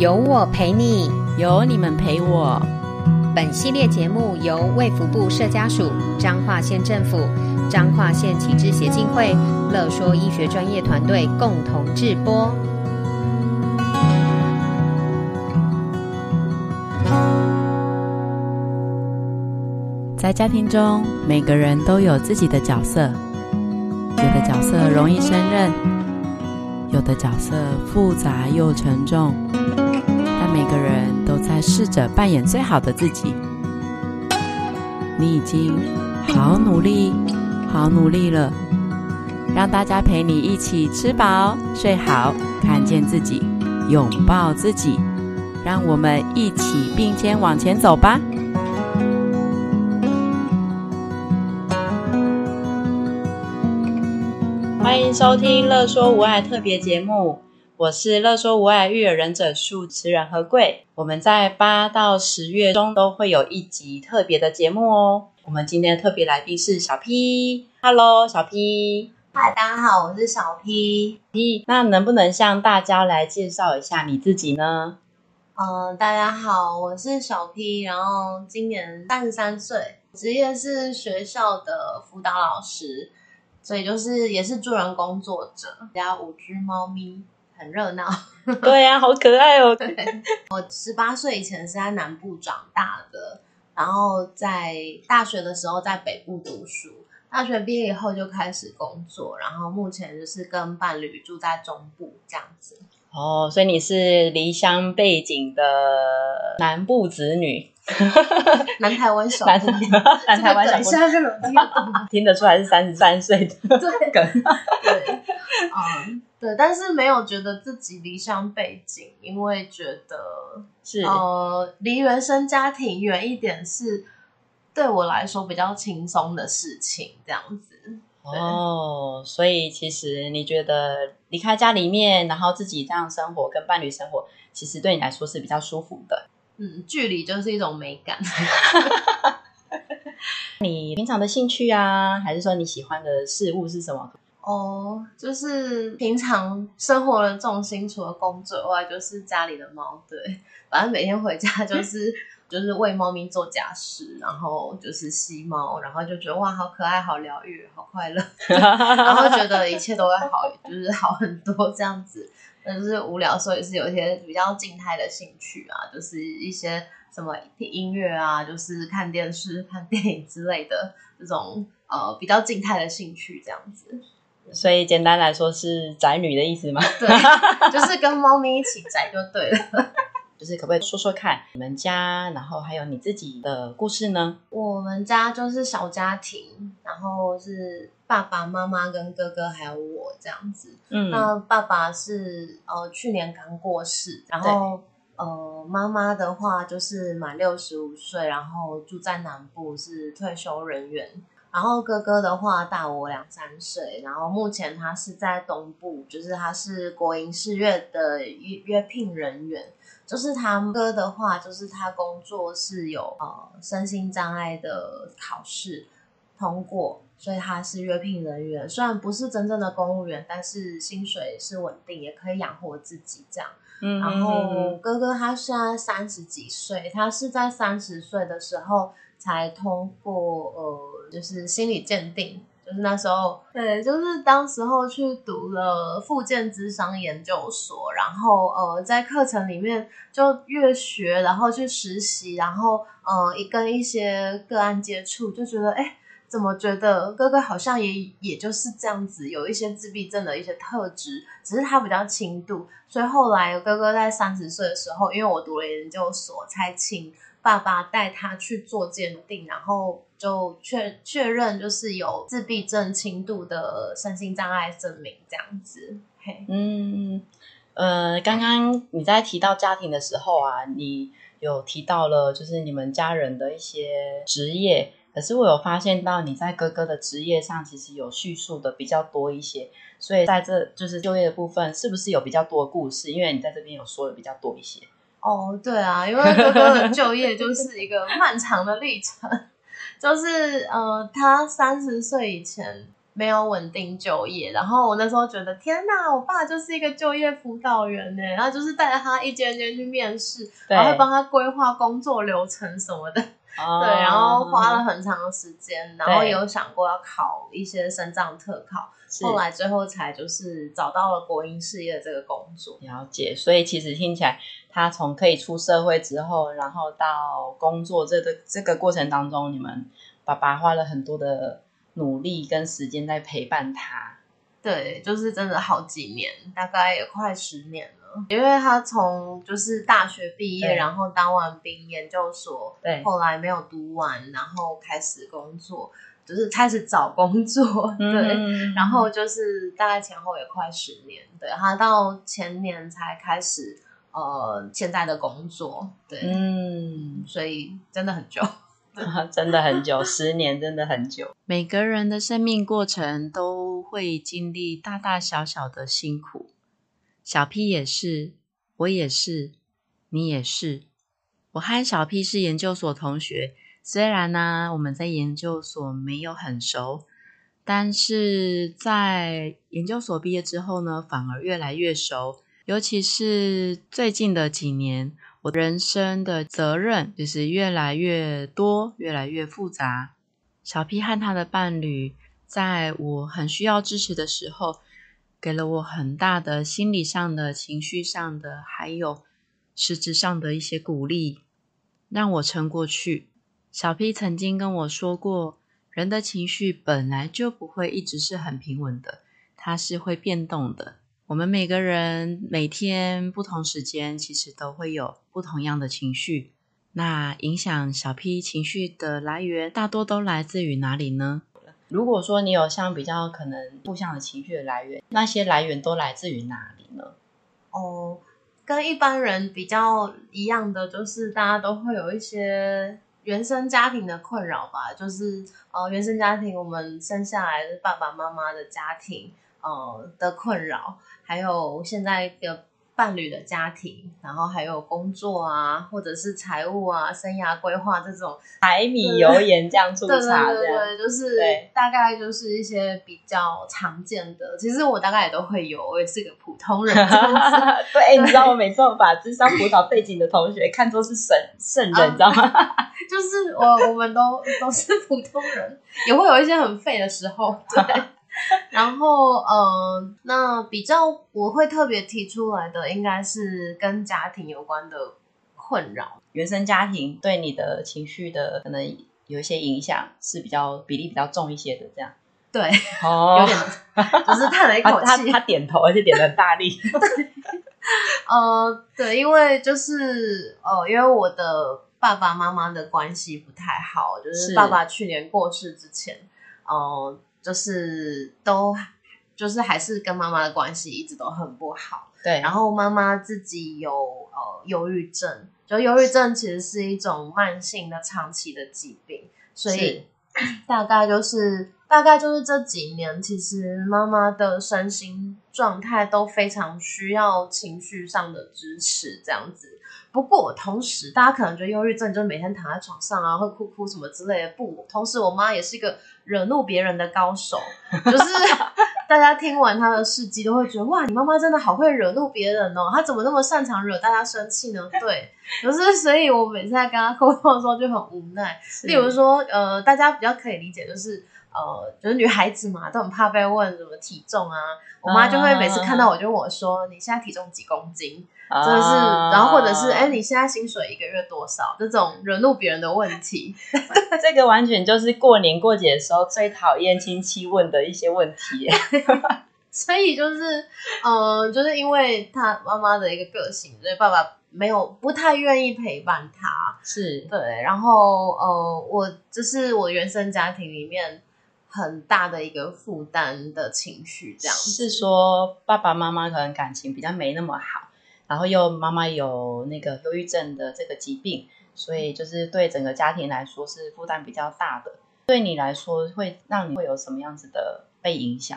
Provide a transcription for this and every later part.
有我陪你，有你们陪我。本系列节目由卫福部社家署、彰化县政府、彰化县启智协进会、乐说医学专业团队共同制播。在家庭中，每个人都有自己的角色，有的角色容易胜任。有的角色复杂又沉重，但每个人都在试着扮演最好的自己。你已经好努力，好努力了，让大家陪你一起吃饱睡好，看见自己，拥抱自己，让我们一起并肩往前走吧。欢迎收听《乐说无爱》特别节目，我是《乐说无碍》育儿忍者树持人何贵。我们在八到十月中都会有一集特别的节目哦。我们今天的特别来宾是小 P，Hello，小 P，嗨，大家好，我是小 P。P，那能不能向大家来介绍一下你自己呢？嗯、呃，大家好，我是小 P，然后今年三十三岁，职业是学校的辅导老师。所以就是也是助人工作者，家五只猫咪很热闹，对。呀、啊，好可爱哦。对，我十八岁以前是在南部长大的，然后在大学的时候在北部读书，大学毕业以后就开始工作，然后目前就是跟伴侣住在中部这样子。哦，所以你是离乡背景的南部子女。南台湾小，南南台湾小，现在这种听得 听得出来是三十三岁的梗，对，对，嗯，对，但是没有觉得自己离乡背景，因为觉得是呃离原生家庭远一点是对我来说比较轻松的事情，这样子。哦，所以其实你觉得离开家里面，然后自己这样生活，跟伴侣生活，其实对你来说是比较舒服的。嗯，距离就是一种美感。你平常的兴趣啊，还是说你喜欢的事物是什么？哦，就是平常生活的重心，除了工作以外，就是家里的猫。对，反正每天回家就是 就是为猫咪做家事，然后就是吸猫，然后就觉得哇，好可爱，好疗愈，好快乐，然后觉得一切都会好，就是好很多这样子。但就是无聊，所以是有一些比较静态的兴趣啊，就是一些什么听音乐啊，就是看电视、看电影之类的这种呃比较静态的兴趣，这样子。所以简单来说是宅女的意思吗？对，就是跟猫咪一起宅就对了。就是可不可以说说看你们家，然后还有你自己的故事呢？我们家就是小家庭，然后是爸爸妈妈跟哥哥还有我这样子。嗯，那爸爸是呃去年刚过世，然后呃妈妈的话就是满六十五岁，然后住在南部是退休人员。然后哥哥的话大我两三岁，然后目前他是在东部，就是他是国营事业的约约聘人员。就是他哥的话，就是他工作是有呃身心障碍的考试通过，所以他是约聘人员。虽然不是真正的公务员，但是薪水是稳定，也可以养活自己这样。嗯，然后哥哥他现在三十几岁，他是在三十岁的时候才通过呃。就是心理鉴定，就是那时候，对，就是当时候去读了复健咨商研究所，然后呃，在课程里面就越学，然后去实习，然后呃，一跟一些个案接触，就觉得，哎，怎么觉得哥哥好像也也就是这样子，有一些自闭症的一些特质，只是他比较轻度，所以后来哥哥在三十岁的时候，因为我读了研究所，才请爸爸带他去做鉴定，然后。就确确认就是有自闭症轻度的身心障碍证明这样子。嘿，嗯，呃，刚刚你在提到家庭的时候啊，你有提到了就是你们家人的一些职业，可是我有发现到你在哥哥的职业上其实有叙述的比较多一些，所以在这就是就业的部分，是不是有比较多故事？因为你在这边有说的比较多一些。哦，对啊，因为哥哥的就业就是一个漫长的历程。就是呃，他三十岁以前没有稳定就业，然后我那时候觉得天哪，我爸就是一个就业辅导员呢，然后就是带着他一间间去面试，然后会帮他规划工作流程什么的，哦、对，然后花了很长的时间，然后也有想过要考一些身障特考，后来最后才就是找到了国营事业的这个工作。了解，所以其实听起来，他从可以出社会之后，然后到工作这个这个过程当中，你们爸爸花了很多的。努力跟时间在陪伴他，对，就是真的好几年，大概也快十年了。因为他从就是大学毕业，然后当完兵，研究所，对，后来没有读完，然后开始工作，就是开始找工作，对，嗯、然后就是大概前后也快十年，对，他到前年才开始呃现在的工作，对，嗯，所以真的很久。真的很久，十年真的很久。每个人的生命过程都会经历大大小小的辛苦，小 P 也是，我也是，你也是。我和小 P 是研究所同学，虽然呢我们在研究所没有很熟，但是在研究所毕业之后呢，反而越来越熟，尤其是最近的几年。我人生的责任就是越来越多，越来越复杂。小 P 和他的伴侣，在我很需要支持的时候，给了我很大的心理上的、情绪上的，还有实质上的一些鼓励，让我撑过去。小 P 曾经跟我说过，人的情绪本来就不会一直是很平稳的，它是会变动的。我们每个人每天不同时间，其实都会有不同样的情绪。那影响小 P 情绪的来源，大多都来自于哪里呢？如果说你有像比较可能负向的情绪的来源，那些来源都来自于哪里呢？哦，跟一般人比较一样的，就是大家都会有一些原生家庭的困扰吧。就是呃，原生家庭，我们生下来的爸爸妈妈的家庭。呃的困扰，还有现在的伴侣的家庭，然后还有工作啊，或者是财务啊、生涯规划这种 柴米油盐酱醋茶的，对对对，就是大概就是一些比较常见的。其实我大概也都会有，我也是个普通人。对，对，你知道我每次我把智商辅导背景的同学看作是神圣人，你知道吗？就是我我们都都是普通人，也会有一些很废的时候，对。然后，呃，那比较我会特别提出来的，应该是跟家庭有关的困扰。原生家庭对你的情绪的可能有一些影响，是比较比例比较重一些的，这样。对，哦，有点，只是叹了一口气。他他，他点头，而且点的很大力。对，呃，对，因为就是，呃，因为我的爸爸妈妈的关系不太好，就是爸爸去年过世之前，呃。就是都，就是还是跟妈妈的关系一直都很不好。对，然后妈妈自己有呃忧郁症，就忧郁症其实是一种慢性的、长期的疾病，所以 大概就是大概就是这几年，其实妈妈的身心状态都非常需要情绪上的支持，这样子。不过同时，大家可能觉得忧郁症就是每天躺在床上啊，会哭哭什么之类的。不，同时我妈也是一个惹怒别人的高手，就是 大家听完她的事迹都会觉得哇，你妈妈真的好会惹怒别人哦，她怎么那么擅长惹大家生气呢？对，就是所以我每次在跟她沟通的时候就很无奈。例如说，呃，大家比较可以理解就是。呃，就是女孩子嘛，都很怕被问什么体重啊。我妈就会每次看到我就问我说：“你现在体重几公斤？”真的是，然后或者是哎，你现在薪水一个月多少？这种惹怒别人的问题，这个完全就是过年过节的时候最讨厌亲戚问的一些问题。所以就是，呃，就是因为他妈妈的一个个性，所以爸爸没有不太愿意陪伴他。是对，然后呃，我这是我原生家庭里面。很大的一个负担的情绪，这样是说爸爸妈妈可能感情比较没那么好，然后又妈妈有那个忧郁症的这个疾病，所以就是对整个家庭来说是负担比较大的。对你来说，会让你会有什么样子的被影响？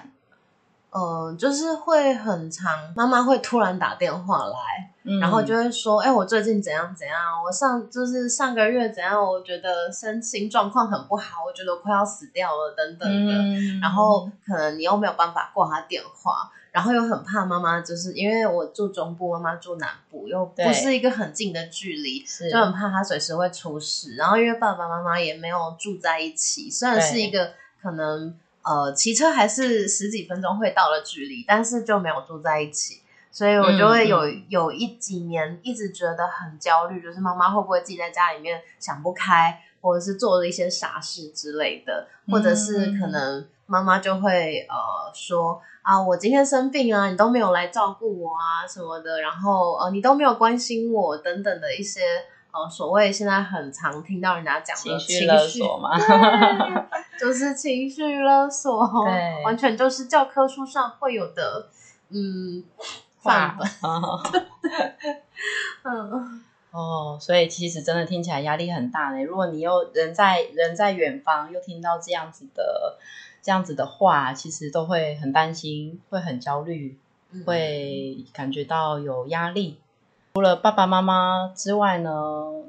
呃，就是会很长，妈妈会突然打电话来，嗯、然后就会说，哎、欸，我最近怎样怎样，我上就是上个月怎样，我觉得身心状况很不好，我觉得我快要死掉了等等的，嗯、然后可能你又没有办法挂他电话，然后又很怕妈妈，就是因为我住中部，妈妈住南部，又不是一个很近的距离，就很怕她随时会出事，然后因为爸爸妈妈也没有住在一起，虽然是一个可能。呃，骑车还是十几分钟会到的距离，但是就没有住在一起，所以我就会有、嗯、有一几年一直觉得很焦虑，就是妈妈会不会自己在家里面想不开，或者是做了一些傻事之类的，或者是可能妈妈就会呃说啊，我今天生病啊，你都没有来照顾我啊什么的，然后呃你都没有关心我等等的一些。呃，所谓现在很常听到人家讲的情绪勒索嘛，就是情绪勒索，对，完全就是教科书上会有的，嗯，范本，嗯，哦，所以其实真的听起来压力很大呢。如果你又人在人在远方，又听到这样子的这样子的话，其实都会很担心，会很焦虑，嗯、会感觉到有压力。除了爸爸妈妈之外呢，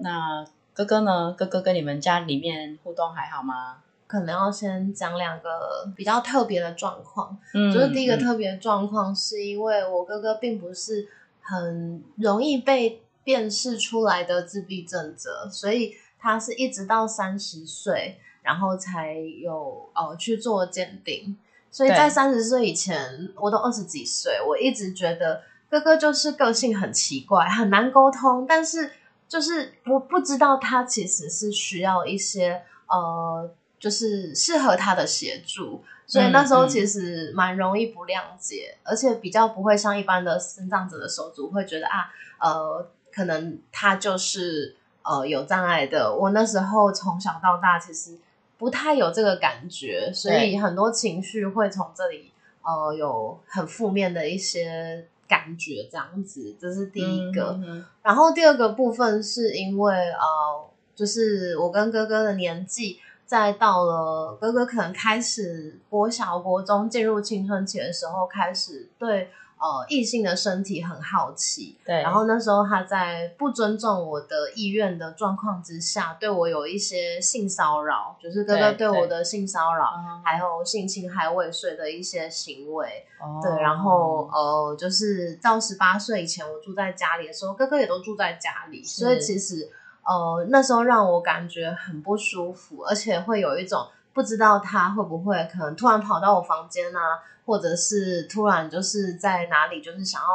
那哥哥呢？哥哥跟你们家里面互动还好吗？可能要先讲两个比较特别的状况。嗯，就是第一个特别的状况，是因为我哥哥并不是很容易被辨识出来的自闭症者，所以他是一直到三十岁，然后才有呃去做鉴定。所以在三十岁以前，我都二十几岁，我一直觉得。哥哥就是个性很奇怪，很难沟通，但是就是不不知道他其实是需要一些呃，就是适合他的协助，所以那时候其实蛮容易不谅解，嗯嗯、而且比较不会像一般的身障者的手足会觉得啊，呃，可能他就是呃有障碍的。我那时候从小到大其实不太有这个感觉，所以很多情绪会从这里呃有很负面的一些。感觉这样子，这是第一个。嗯嗯、然后第二个部分是因为呃，就是我跟哥哥的年纪，在到了哥哥可能开始国小、国中进入青春期的时候，开始对。呃，异性的身体很好奇，对。然后那时候他在不尊重我的意愿的状况之下，对我有一些性骚扰，就是哥哥对我的性骚扰，还有性侵害未遂的一些行为。哦、对，然后呃，就是到十八岁以前，我住在家里的时候，哥哥也都住在家里，所以其实呃那时候让我感觉很不舒服，而且会有一种不知道他会不会可能突然跑到我房间啊。或者是突然就是在哪里，就是想要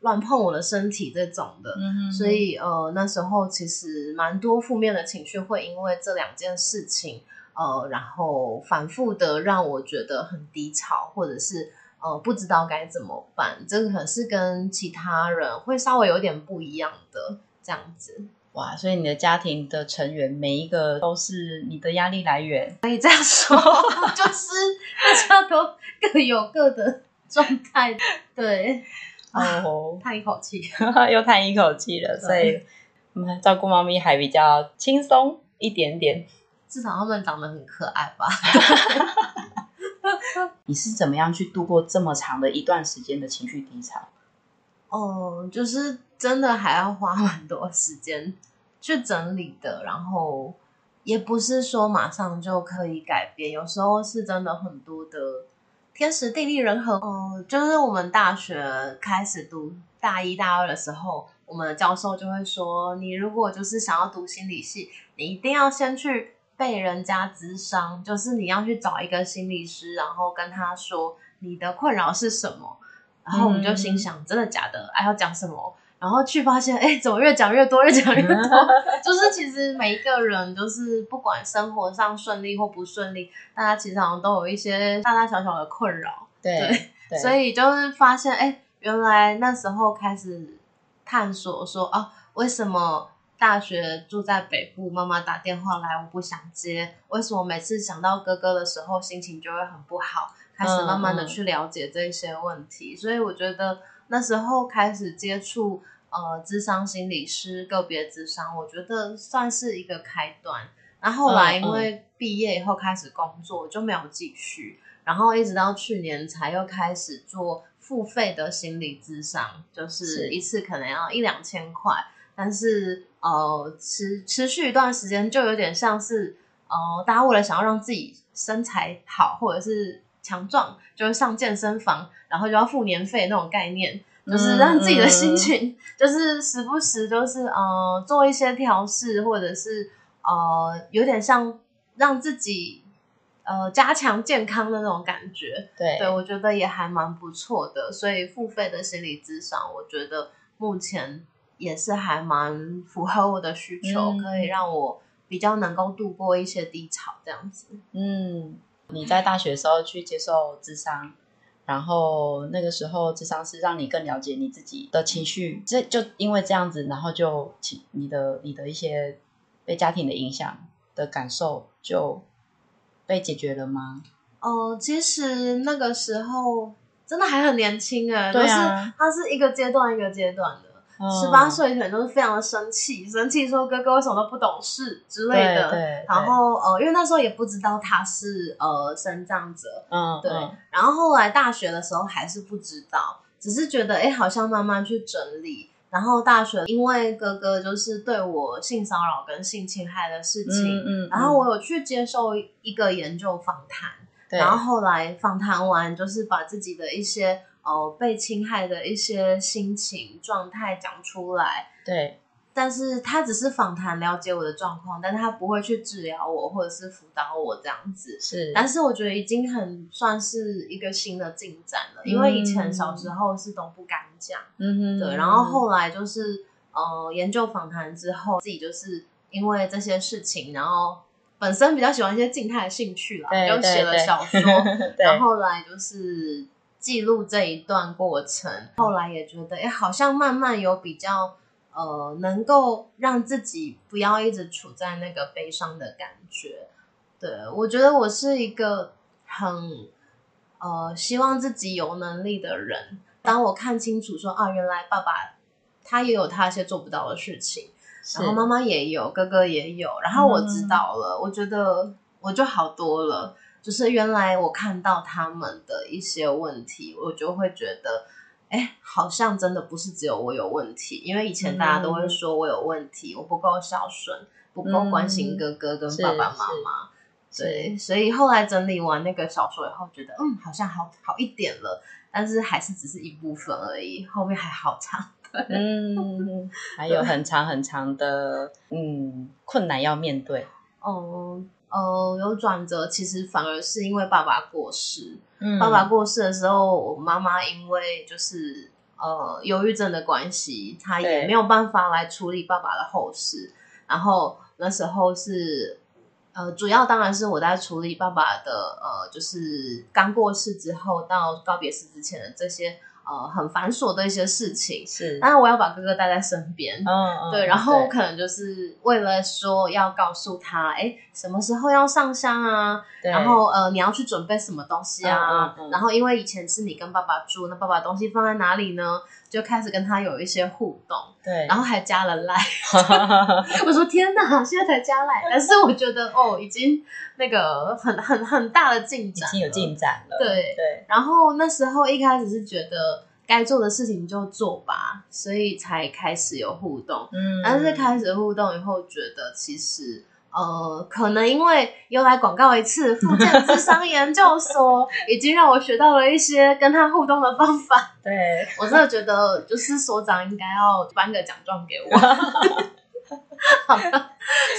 乱碰我的身体这种的，嗯、哼所以呃那时候其实蛮多负面的情绪会因为这两件事情，呃然后反复的让我觉得很低潮，或者是呃不知道该怎么办，这个可能是跟其他人会稍微有点不一样的这样子。哇，所以你的家庭的成员每一个都是你的压力来源，可以这样说，就是大家都各有各的状态。对，哦，叹一口气，又叹一口气了。所以，我们照顾猫咪还比较轻松一点点，至少它们长得很可爱吧？你是怎么样去度过这么长的一段时间的情绪低潮？哦，就是。真的还要花很多时间去整理的，然后也不是说马上就可以改变，有时候是真的很多的天时地利人和。哦，就是我们大学开始读大一大二的时候，我们的教授就会说，你如果就是想要读心理系，你一定要先去被人家咨商，就是你要去找一个心理师，然后跟他说你的困扰是什么。然后我们就心想，嗯、真的假的？还要讲什么？然后去发现，哎，怎么越讲越多，越讲越多。就是其实每一个人，就是不管生活上顺利或不顺利，大家其实好像都有一些大大小小的困扰。对，对对，所以就是发现，哎，原来那时候开始探索说，啊，为什么大学住在北部，妈妈打电话来我不想接？为什么每次想到哥哥的时候，心情就会很不好？开始慢慢的去了解这些问题，嗯、所以我觉得那时候开始接触。呃，智商心理师个别智商，我觉得算是一个开端。那后后来因为毕业以后开始工作，就没有继续。然后一直到去年才又开始做付费的心理智商，就是一次可能要一两千块，但是呃持持续一段时间，就有点像是呃大家为了想要让自己身材好或者是强壮，就是上健身房，然后就要付年费那种概念，就是让自己的心情、嗯、就是时不时就是呃做一些调试，或者是呃有点像让自己。呃，加强健康的那种感觉，对，对我觉得也还蛮不错的。所以付费的心理咨商，我觉得目前也是还蛮符合我的需求，嗯、可以让我比较能够度过一些低潮这样子。嗯，你在大学的时候去接受智商，然后那个时候智商是让你更了解你自己的情绪，这就因为这样子，然后就你的你的一些被家庭的影响的感受就。被解决了吗？哦、呃，其实那个时候真的还很年轻哎，对啊，是它是一个阶段一个阶段的。十八岁以前都是非常的生气，生气说哥哥为什么都不懂事之类的。对，对，然后呃，因为那时候也不知道他是呃身障者，嗯，对。嗯、然后后来大学的时候还是不知道，只是觉得哎，好像慢慢去整理。然后大学，因为哥哥就是对我性骚扰跟性侵害的事情，嗯，嗯，然后我有去接受一个研究访谈，然后后来访谈完，就是把自己的一些呃被侵害的一些心情状态讲出来，对。但是他只是访谈了解我的状况，但是他不会去治疗我或者是辅导我这样子。是，但是我觉得已经很算是一个新的进展了，嗯、因为以前小时候是都不敢讲，嗯哼，对。然后后来就是呃研究访谈之后，自己就是因为这些事情，然后本身比较喜欢一些静态的兴趣啦，就写了小说，对然后后来就是记录这一段过程。后来也觉得，哎，好像慢慢有比较。呃，能够让自己不要一直处在那个悲伤的感觉，对，我觉得我是一个很呃希望自己有能力的人。当我看清楚说啊，原来爸爸他也有他一些做不到的事情，然后妈妈也有，哥哥也有，然后我知道了，嗯、我觉得我就好多了。就是原来我看到他们的一些问题，我就会觉得。哎，好像真的不是只有我有问题，因为以前大家都会说我有问题，嗯、我不够孝顺，不够关心哥哥跟爸爸妈妈。对，所以后来整理完那个小说以后，觉得嗯，好像好好一点了，但是还是只是一部分而已，后面还好长。嗯，还有很长很长的嗯困难要面对。哦。呃，有转折，其实反而是因为爸爸过世。嗯，爸爸过世的时候，我妈妈因为就是呃忧郁症的关系，她也没有办法来处理爸爸的后事。然后那时候是呃，主要当然是我在处理爸爸的呃，就是刚过世之后到告别式之前的这些。呃，很繁琐的一些事情是，但是我要把哥哥带在身边，嗯，对，然后可能就是为了说要告诉他，哎，什么时候要上香啊？然后呃，你要去准备什么东西啊？然后因为以前是你跟爸爸住，那爸爸东西放在哪里呢？就开始跟他有一些互动，对，然后还加了赖。我说天哪，现在才加赖，但是我觉得哦，已经那个很很很大的进展，已经有进展了。对对，对然后那时候一开始是觉得该做的事情就做吧，所以才开始有互动。嗯，但是开始互动以后，觉得其实。呃，可能因为又来广告一次，复健智商研究所已经让我学到了一些跟他互动的方法。对，我真的觉得，就是所长应该要颁个奖状给我。好的，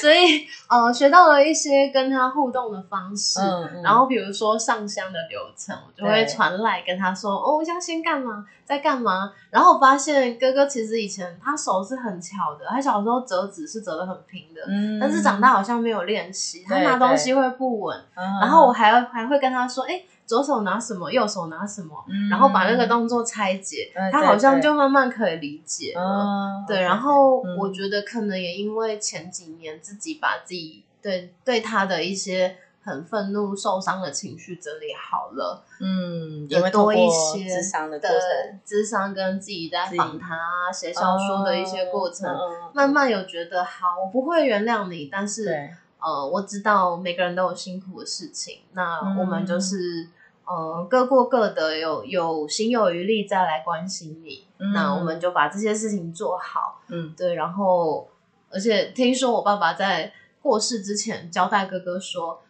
所以呃，学到了一些跟他互动的方式，嗯嗯、然后比如说上香的流程，我就会传来跟他说：“哦，我想先干嘛，在干嘛？”然后我发现哥哥其实以前他手是很巧的，他小时候折纸是折的很平的，嗯、但是长大好像没有练习，他拿东西会不稳。然后我还还会跟他说：“哎。”左手拿什么，右手拿什么，嗯、然后把那个动作拆解，嗯、他好像就慢慢可以理解了。对，然后我觉得可能也因为前几年自己把自己对对他的一些很愤怒、受伤的情绪整理好了，嗯，也多一些智商的过程，咨商跟自己在访谈啊、写小说的一些过程，哦、慢慢有觉得好，我不会原谅你，但是。呃，我知道每个人都有辛苦的事情，那我们就是呃，各过各的有，有有心有余力再来关心你。嗯、那我们就把这些事情做好。嗯，对。然后，而且听说我爸爸在过世之前交代哥哥说，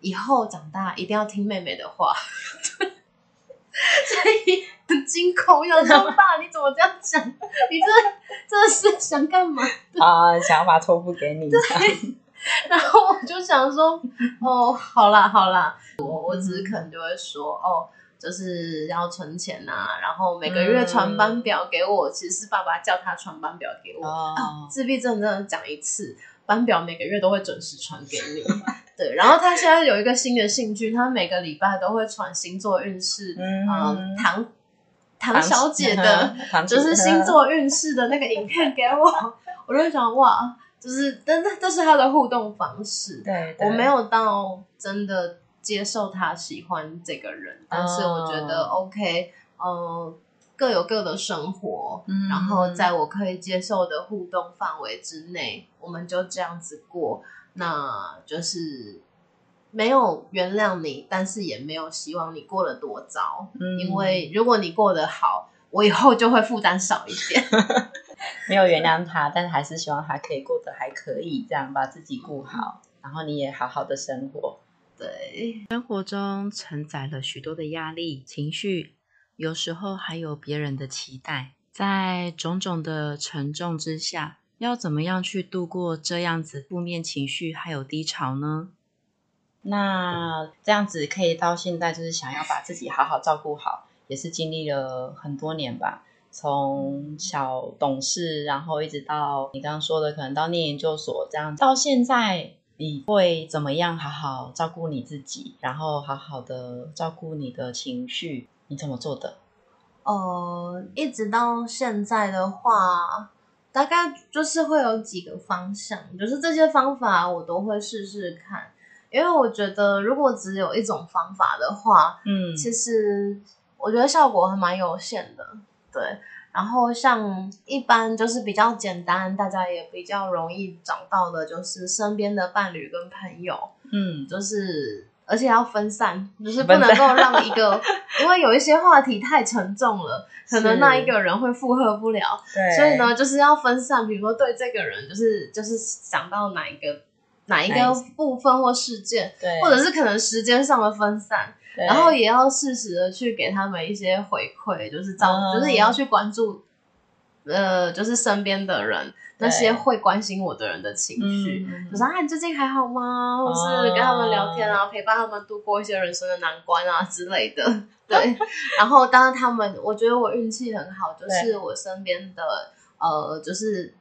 以后长大一定要听妹妹的话。所以很惊恐，有时候爸，你怎么这样讲？你这这是想干嘛？啊，想要把托付给你。对。然后我就想说，哦，好啦好啦，我我只是可能就会说，哦，就是要存钱呐、啊，然后每个月传班表给我，嗯、其实是爸爸叫他传班表给我。哦，啊、自闭症真的讲一次，班表每个月都会准时传给你。对，然后他现在有一个新的兴趣，他每个礼拜都会传星座运势，嗯，嗯，唐唐小姐的，就是星座运势的那个影片给我，我就想哇。就是，但那这是他的互动方式。对，对，我没有到真的接受他喜欢这个人，但是我觉得 OK，呃，各有各的生活，嗯，然后在我可以接受的互动范围之内，我们就这样子过。那就是没有原谅你，但是也没有希望你过得多糟，嗯，因为如果你过得好，我以后就会负担少一点。没有原谅他，但是还是希望他可以过得还可以，这样把自己顾好，然后你也好好的生活。对，生活中承载了许多的压力、情绪，有时候还有别人的期待，在种种的沉重之下，要怎么样去度过这样子负面情绪还有低潮呢？那这样子可以到现在，就是想要把自己好好照顾好，也是经历了很多年吧。从小懂事，然后一直到你刚刚说的，可能到念研究所这样，到现在你会怎么样好好照顾你自己，然后好好的照顾你的情绪？你怎么做的？呃，一直到现在的话，大概就是会有几个方向，就是这些方法我都会试试看，因为我觉得如果只有一种方法的话，嗯，其实我觉得效果还蛮有限的。对，然后像一般就是比较简单，大家也比较容易找到的，就是身边的伴侣跟朋友，嗯，就是而且要分散，就是不能够让一个，因为有一些话题太沉重了，可能那一个人会负荷不了，对，所以呢，就是要分散，比如说对这个人，就是就是想到哪一个哪一个部分或事件，对，或者是可能时间上的分散。然后也要适时的去给他们一些回馈，就是照顾，就是也要去关注，呃，就是身边的人那些会关心我的人的情绪，嗯、就是啊，你最近还好吗？或是跟他们聊天啊，陪伴他们度过一些人生的难关啊 之类的。对，然后当然他们，我觉得我运气很好，就是我身边的呃，就是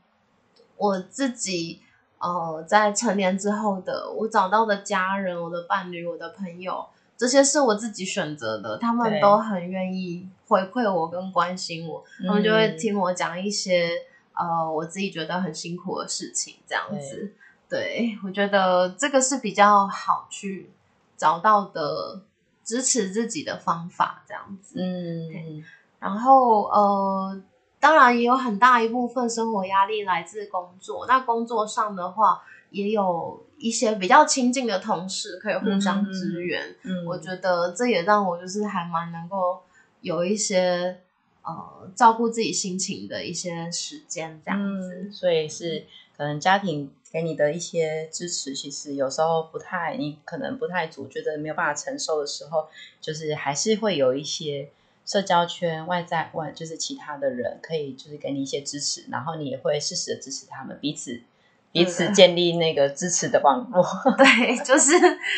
我自己呃，在成年之后的我找到的家人、我的伴侣、我的朋友。这些是我自己选择的，他们都很愿意回馈我跟关心我，他们就会听我讲一些呃我自己觉得很辛苦的事情，这样子。对，对，我觉得这个是比较好去找到的支持自己的方法，这样子。嗯，然后呃，当然也有很大一部分生活压力来自工作，那工作上的话。也有一些比较亲近的同事可以互相支援，嗯嗯，我觉得这也让我就是还蛮能够有一些呃照顾自己心情的一些时间这样子。嗯，所以是可能家庭给你的一些支持，其实有时候不太，你可能不太足，觉得没有办法承受的时候，就是还是会有一些社交圈外在外就是其他的人可以就是给你一些支持，然后你也会适时的支持他们彼此。彼此建立那个支持的网络，对，就是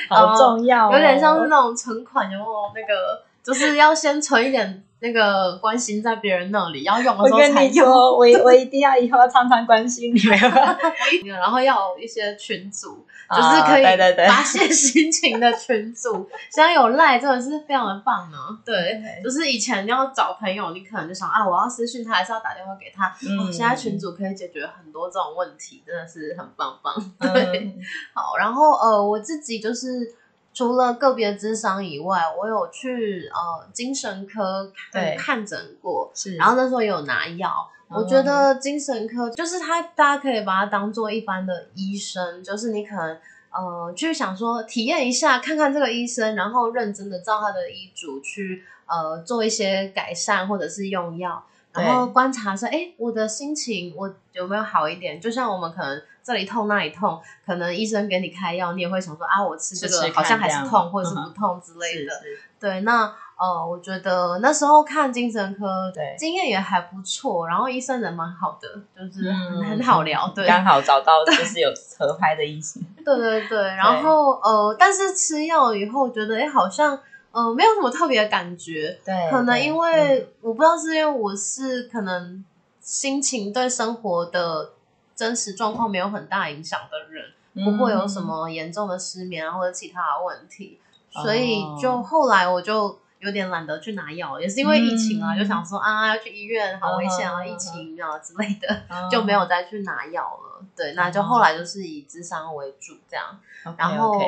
好重要，哦，有点像是那种存款，有没有那个，就是要先存一点。那个关心在别人那里，要用的时候才用。我跟你说，我我一定要以后要常常关心你们。然后要有一些群组，就是可以发泄心情的群组。现在有赖真的是非常的棒呢。对，就是以前你要找朋友，你可能就想啊，我要私讯他，还是要打电话给他。嗯。现在群组可以解决很多这种问题，真的是很棒棒。对。好，然后呃，我自己就是。除了个别咨商以外，我有去呃精神科看诊过，是，然后那时候有拿药。嗯。我觉得精神科就是他，大家可以把它当做一般的医生，就是你可能呃，去想说体验一下，看看这个医生，然后认真的照他的医嘱去呃做一些改善或者是用药，然后观察说，哎，我的心情我有没有好一点？就像我们可能这里痛那里痛，可能医生给你开药，你也会想说啊，我吃这个好像还是痛或者是不痛之类的。对，那。呃，我觉得那时候看精神科，对，经验也还不错，然后医生人蛮好的，就是很、嗯、很好聊，对，刚好找到就是有合拍的医生，对对对，然后呃，但是吃药以后觉得，哎，好像呃没有什么特别的感觉，对，可能因为、嗯、我不知道是因为我是可能心情对生活的真实状况没有很大影响的人，嗯、不会有什么严重的失眠啊或者其他的问题，所以就后来我就。有点懒得去拿药，也是因为疫情啊，嗯、就想说啊，要去医院好危险啊，嗯、疫情啊之类的，嗯、就没有再去拿药了。对，那就后来就是以智商为主这样。嗯、然后，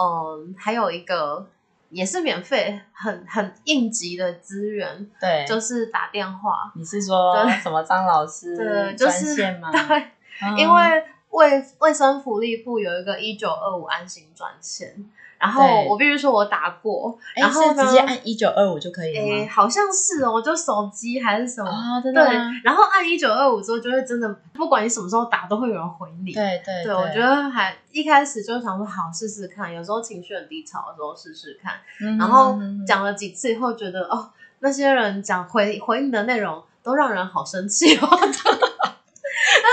嗯还有一个也是免费、很很应急的资源，对，就是打电话。你是说什么张老师对，就是？对，嗯、因为卫卫生福利部有一个一九二五安心专线。然后我必须说，我打过，然后直接按一九二五就可以了吗？好像是哦，就手机还是什么？啊，真的。对，然后按一九二五之后，就会真的，不管你什么时候打，都会有人回你。对对对，我觉得还一开始就想说，好试试看。有时候情绪很低潮的时候试试看。然后讲了几次以后，觉得哦，那些人讲回回应的内容都让人好生气哦。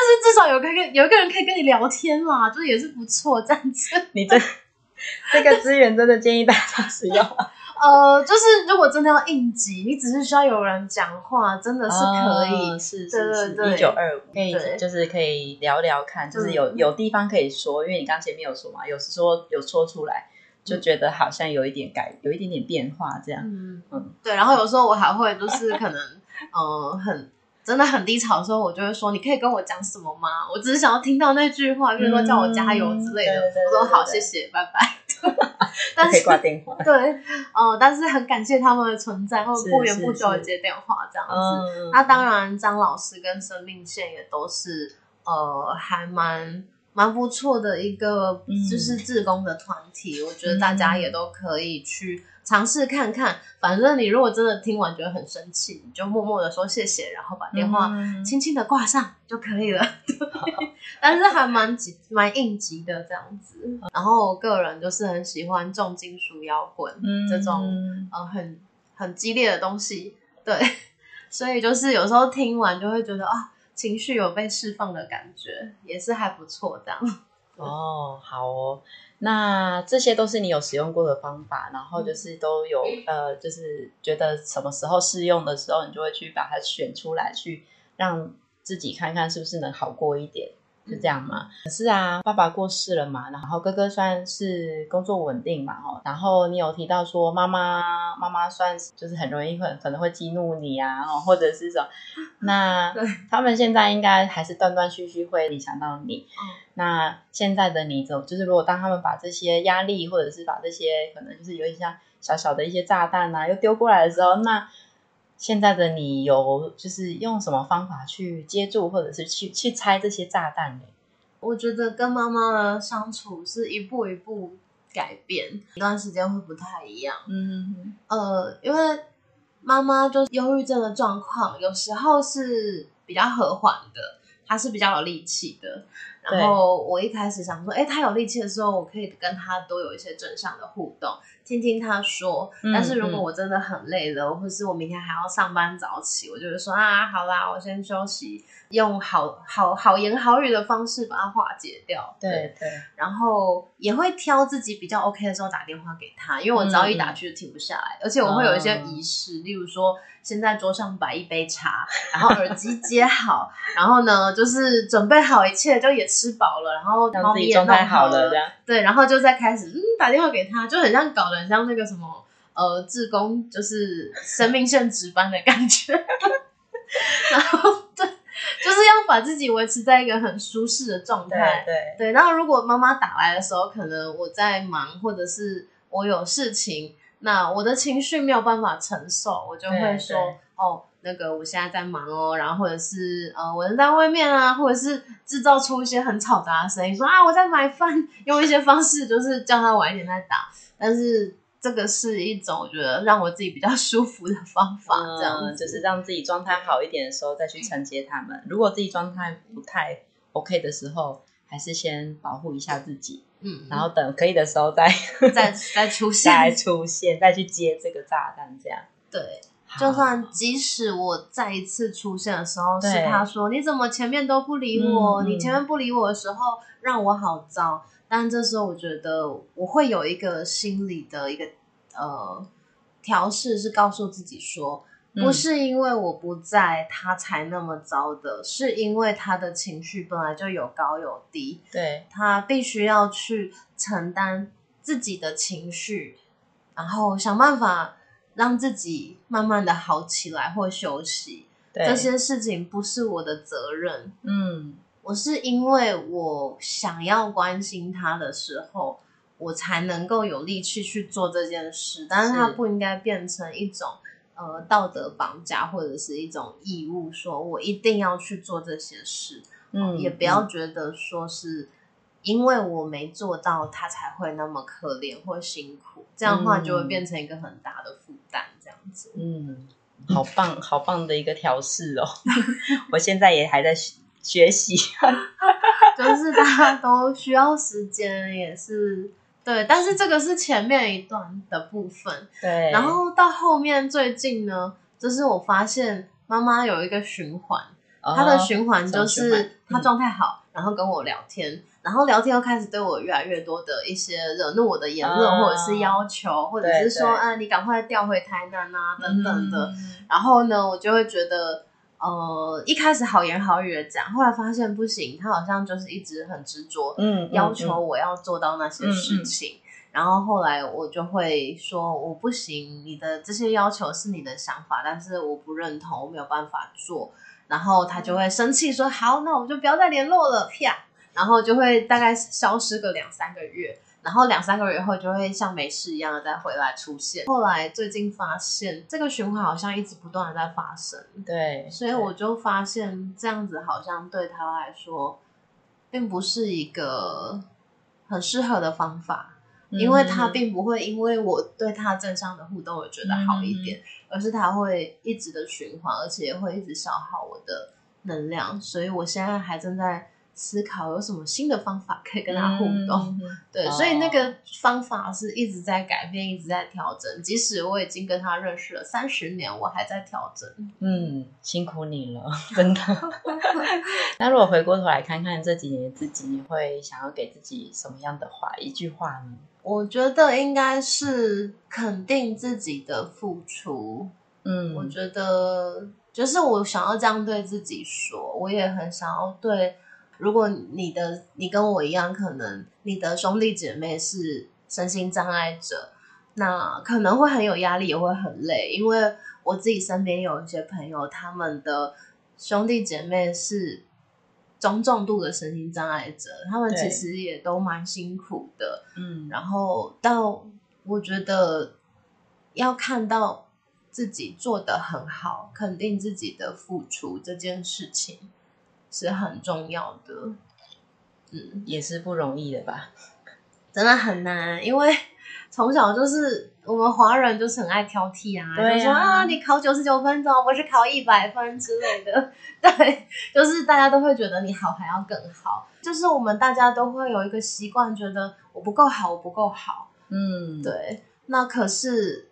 但是至少有个有一个人可以跟你聊天嘛，就是也是不错这样子。你这。这个资源真的建议大家使用。呃，就是如果真的要应急，你只是需要有人讲话，真的是可以。哦、是是是，一九二五可以，就是可以聊聊看，就是有有地方可以说，因为你刚前面有说嘛，有说有说出来，就觉得好像有一点改，有一点点变化这样。嗯嗯，对。然后有时候我还会就是可能，呃，很。真的很低潮的时候，我就会说：“你可以跟我讲什么吗？我只是想要听到那句话，比如说叫我加油之类的。嗯”我说：“好，谢谢，拜拜。”但是挂电话。对，哦、呃，但是很感谢他们的存在，或者不远不久的接电话这样子。那当然，张老师跟生命线也都是呃，还蛮蛮不错的一个，就是志工的团体。嗯、我觉得大家也都可以去。尝试看看，反正你如果真的听完觉得很生气，你就默默的说谢谢，然后把电话轻轻的挂上就可以了。嗯、但是还蛮急、蛮应急的这样子。然后我个人就是很喜欢重金属摇滚、嗯、这种呃很很激烈的东西，对，所以就是有时候听完就会觉得啊，情绪有被释放的感觉，也是还不错这样。哦，好哦。那这些都是你有使用过的方法，然后就是都有呃，就是觉得什么时候适用的时候，你就会去把它选出来，去让自己看看是不是能好过一点。是这样吗？可是啊，爸爸过世了嘛，然后哥哥算是工作稳定嘛，哦，然后你有提到说妈妈妈妈算是就是很容易会可能会激怒你啊，哦，或者是说，那他们现在应该还是断断续续会影响到你。那现在的你，就就是如果当他们把这些压力，或者是把这些可能就是有点像小小的一些炸弹啊，又丢过来的时候，那。现在的你有就是用什么方法去接住，或者是去去拆这些炸弹呢？我觉得跟妈妈的相处是一步一步改变，一段时间会不太一样。嗯，呃，因为妈妈就是忧郁症的状况，有时候是比较和缓的，她是比较有力气的。然后我一开始想说，哎，他有力气的时候，我可以跟他多有一些正向的互动。听听他说，但是如果我真的很累了，或是我明天还要上班早起，我就会说啊，好啦，我先休息，用好好好言好语的方式把它化解掉。对对，对然后也会挑自己比较 OK 的时候打电话给他，因为我只要一打去就停不下来，嗯、而且我会有一些仪式，例如说先在桌上摆一杯茶，然后耳机接好，然后呢就是准备好一切，就也吃饱了，然后猫咪也弄好了，对，然后就再开始嗯打电话给他，就很像搞得很像那个什么呃志工，就是生命线值班的感觉，然后对，就是要把自己维持在一个很舒适的状态，对对，对。然后如果妈妈打来的时候，可能我在忙，或者是我有事情，那我的情绪没有办法承受，我就会说哦。那个我现在在忙哦，然后或者是呃我人在外面啊，或者是制造出一些很嘈杂的声音，说啊我在买饭，用一些方式就是叫他晚一点再打。但是这个是一种我觉得让我自己比较 舒服的方法，这样、嗯、就是让自己状态好一点的时候再去承接他们。如果自己状态不太 OK 的时候，还是先保护一下自己，嗯，然后等可以的时候再再再出 现，再出现，再去接这个炸弹，这样对。就算即使我再一次出现的时候，是他说你怎么前面都不理我？嗯、你前面不理我的时候让我好糟。但这时候我觉得我会有一个心理的一个呃调试，是告诉自己说，不是因为我不在他才那么糟的，是因为他的情绪本来就有高有低，对，他必须要去承担自己的情绪，然后想办法。让自己慢慢的好起来或休息，对，这些事情不是我的责任。嗯，我是因为我想要关心他的时候，我才能够有力气去做这件事。但是它不应该变成一种呃道德绑架或者是一种义务，说我一定要去做这些事。嗯，也不要觉得说是因为我没做到，他才会那么可怜或辛苦。这样的话就会变成一个很大的负子。嗯，好棒，好棒的一个调试哦！我现在也还在学习，就是大家都需要时间，也是对。但是这个是前面一段的部分，对。然后到后面最近呢，就是我发现妈妈有一个循环，她的循环就是她状态好，然后跟我聊天。然后聊天又开始对我越来越多的一些惹怒我的言论，啊、或者是要求，或者是说，啊，你赶快调回台南啊，等等的。嗯、然后呢，我就会觉得，呃，一开始好言好语的讲，后来发现不行，他好像就是一直很执着，嗯，要求我要做到那些事情。嗯嗯、然后后来我就会说，我不行，你的这些要求是你的想法，但是我不认同，我没有办法做。然后他就会生气说，好，那我们就不要再联络了，啪。然后就会大概消失个两三个月，然后两三个月后就会像没事一样的再回来出现。后来最近发现这个循环好像一直不断的在发生，对，所以我就发现这样子好像对他来说并不是一个很适合的方法，嗯、因为他并不会因为我对他正向的互动我觉得好一点，嗯、而是他会一直的循环，而且会一直消耗我的能量，所以我现在还正在。思考有什么新的方法可以跟他互动，嗯、对，哦、所以那个方法是一直在改变，一直在调整。即使我已经跟他认识了三十年，我还在调整。嗯，辛苦你了，真的。那如果回过头来看看这几年自己，你会想要给自己什么样的话？一句话呢？我觉得应该是肯定自己的付出。嗯，我觉得就是我想要这样对自己说，我也很想要对。如果你的你跟我一样，可能你的兄弟姐妹是身心障碍者，那可能会很有压力，也会很累。因为我自己身边有一些朋友，他们的兄弟姐妹是中重度的身心障碍者，他们其实也都蛮辛苦的。嗯，然后到我觉得要看到自己做得很好，肯定自己的付出这件事情。是很重要的，嗯，也是不容易的吧？真的很难，因为从小就是我们华人就是很爱挑剔啊，对啊，就说啊，你考九十九分，怎么不是考一百分之类的？对，就是大家都会觉得你好还要更好，就是我们大家都会有一个习惯，觉得我不够好，我不够好，嗯，对。那可是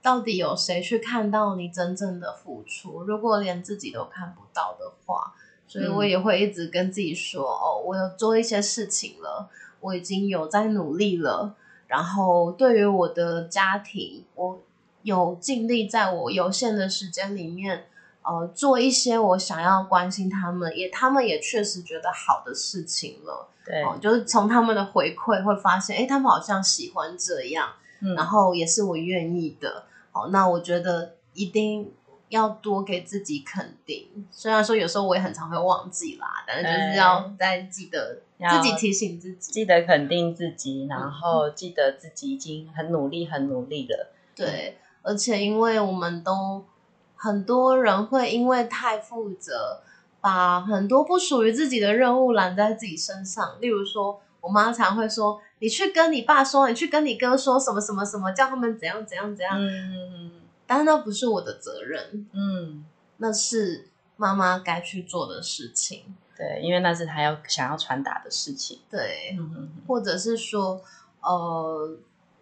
到底有谁去看到你真正的付出？如果连自己都看不到的话。所以我也会一直跟自己说，嗯、哦，我有做一些事情了，我已经有在努力了。然后对于我的家庭，我有尽力在我有限的时间里面，呃，做一些我想要关心他们，也他们也确实觉得好的事情了。对，哦，就是从他们的回馈会发现，诶，他们好像喜欢这样，嗯、然后也是我愿意的。好，那我觉得一定。要多给自己肯定，虽然说有时候我也很常会忘记啦，但是就是要再记得自己提醒自己，记得肯定自己，然后记得自己已经很努力、很努力了。对，而且因为我们都很多人会因为太负责，把很多不属于自己的任务揽在自己身上。例如说，我妈常会说：“你去跟你爸说，你去跟你哥说什么什么什么，叫他们怎样怎样怎样。”嗯，但是那不是我的责任。嗯，那是妈妈该去做的事情。对，因为那是他要想要传达的事情。对，嗯、哼哼或者是说，呃，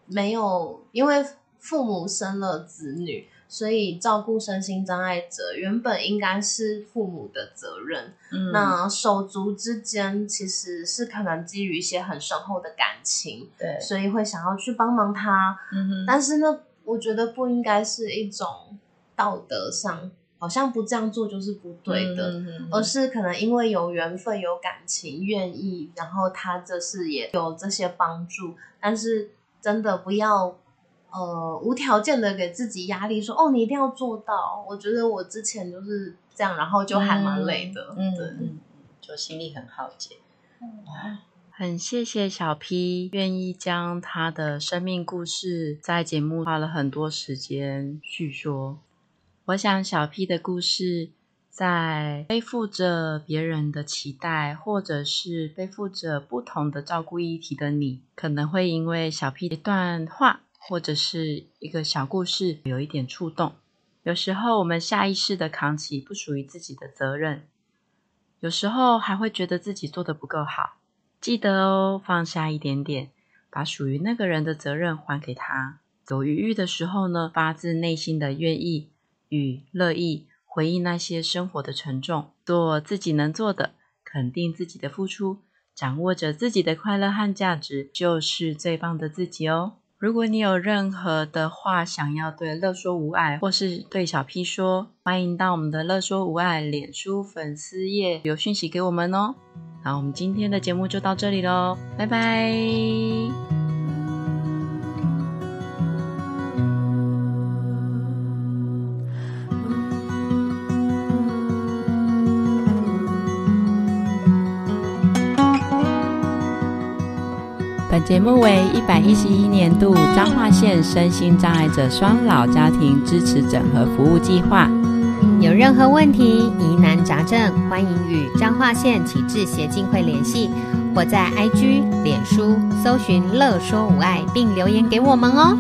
没有，因为父母生了子女，所以照顾身心障碍者原本应该是父母的责任。嗯，那手足之间其实是可能基于一些很深厚的感情，对，所以会想要去帮忙他。嗯哼，但是呢，我觉得不应该是一种道德上。好像不这样做就是不对的，而是可能因为有缘分、有感情、愿意，然后他这是也有这些帮助。但是真的不要呃无条件的给自己压力说，说哦你一定要做到。我觉得我之前就是这样，然后就还蛮累的，嗯，就心力很耗竭。嗯，很谢谢小 P 愿意将他的生命故事在节目花了很多时间叙说。我想小 P 的故事，在背负着别人的期待，或者是背负着不同的照顾议题的你，可能会因为小 P 的一段话，或者是一个小故事，有一点触动。有时候我们下意识的扛起不属于自己的责任，有时候还会觉得自己做的不够好。记得哦，放下一点点，把属于那个人的责任还给他。有余裕的时候呢，发自内心的愿意。与乐意回应那些生活的沉重，做自己能做的，肯定自己的付出，掌握着自己的快乐和价值，就是最棒的自己哦。如果你有任何的话想要对乐说无碍，或是对小 P 说，欢迎到我们的乐说无碍脸书粉丝页留讯息给我们哦。那我们今天的节目就到这里喽，拜拜。本节目为一百一十一年度彰化县身心障碍者双老家庭支持整合服务计划。有任何问题、疑难杂症，欢迎与彰化县启智协进会联系，或在 IG、脸书搜寻“乐说无碍”并留言给我们哦。